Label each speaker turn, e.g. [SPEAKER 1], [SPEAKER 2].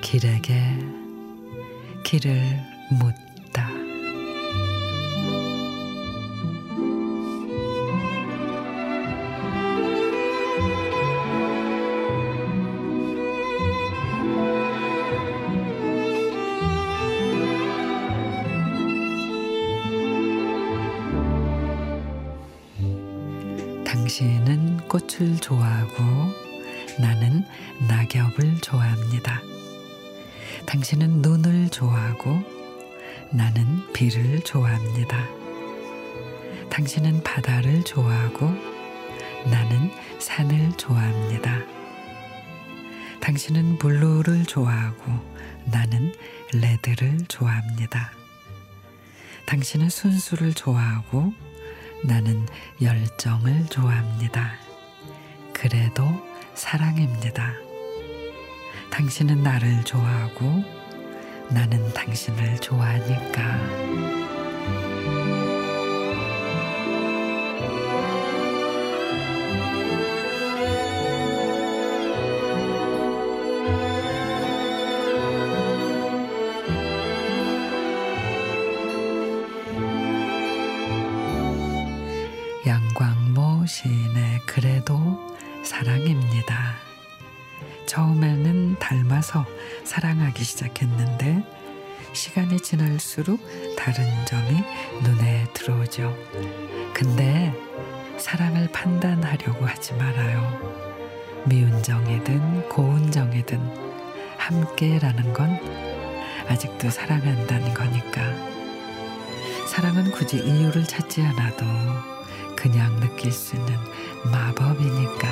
[SPEAKER 1] 길에게 길을 묻 당신은 꽃을 좋아하고 나는 낙엽을 좋아합니다. 당신은 눈을 좋아하고 나는 비를 좋아합니다. 당신은 바다를 좋아하고 나는 산을 좋아합니다. 당신은 블루를 좋아하고 나는 레드를 좋아합니다. 당신은 순수를 좋아하고 나는 열정을 좋아합니다. 그래도 사랑입니다. 당신은 나를 좋아하고 나는 당신을 좋아하니까. 양광모 시인의 그래도 사랑입니다. 처음에는 닮아서 사랑하기 시작했는데 시간이 지날수록 다른 점이 눈에 들어오죠. 근데 사랑을 판단하려고 하지 말아요. 미운 정이든 고운 정이든 함께라는 건 아직도 사랑한다는 거니까. 사랑은 굳이 이유를 찾지 않아도 그냥 느낄 수 있는 마법이니까.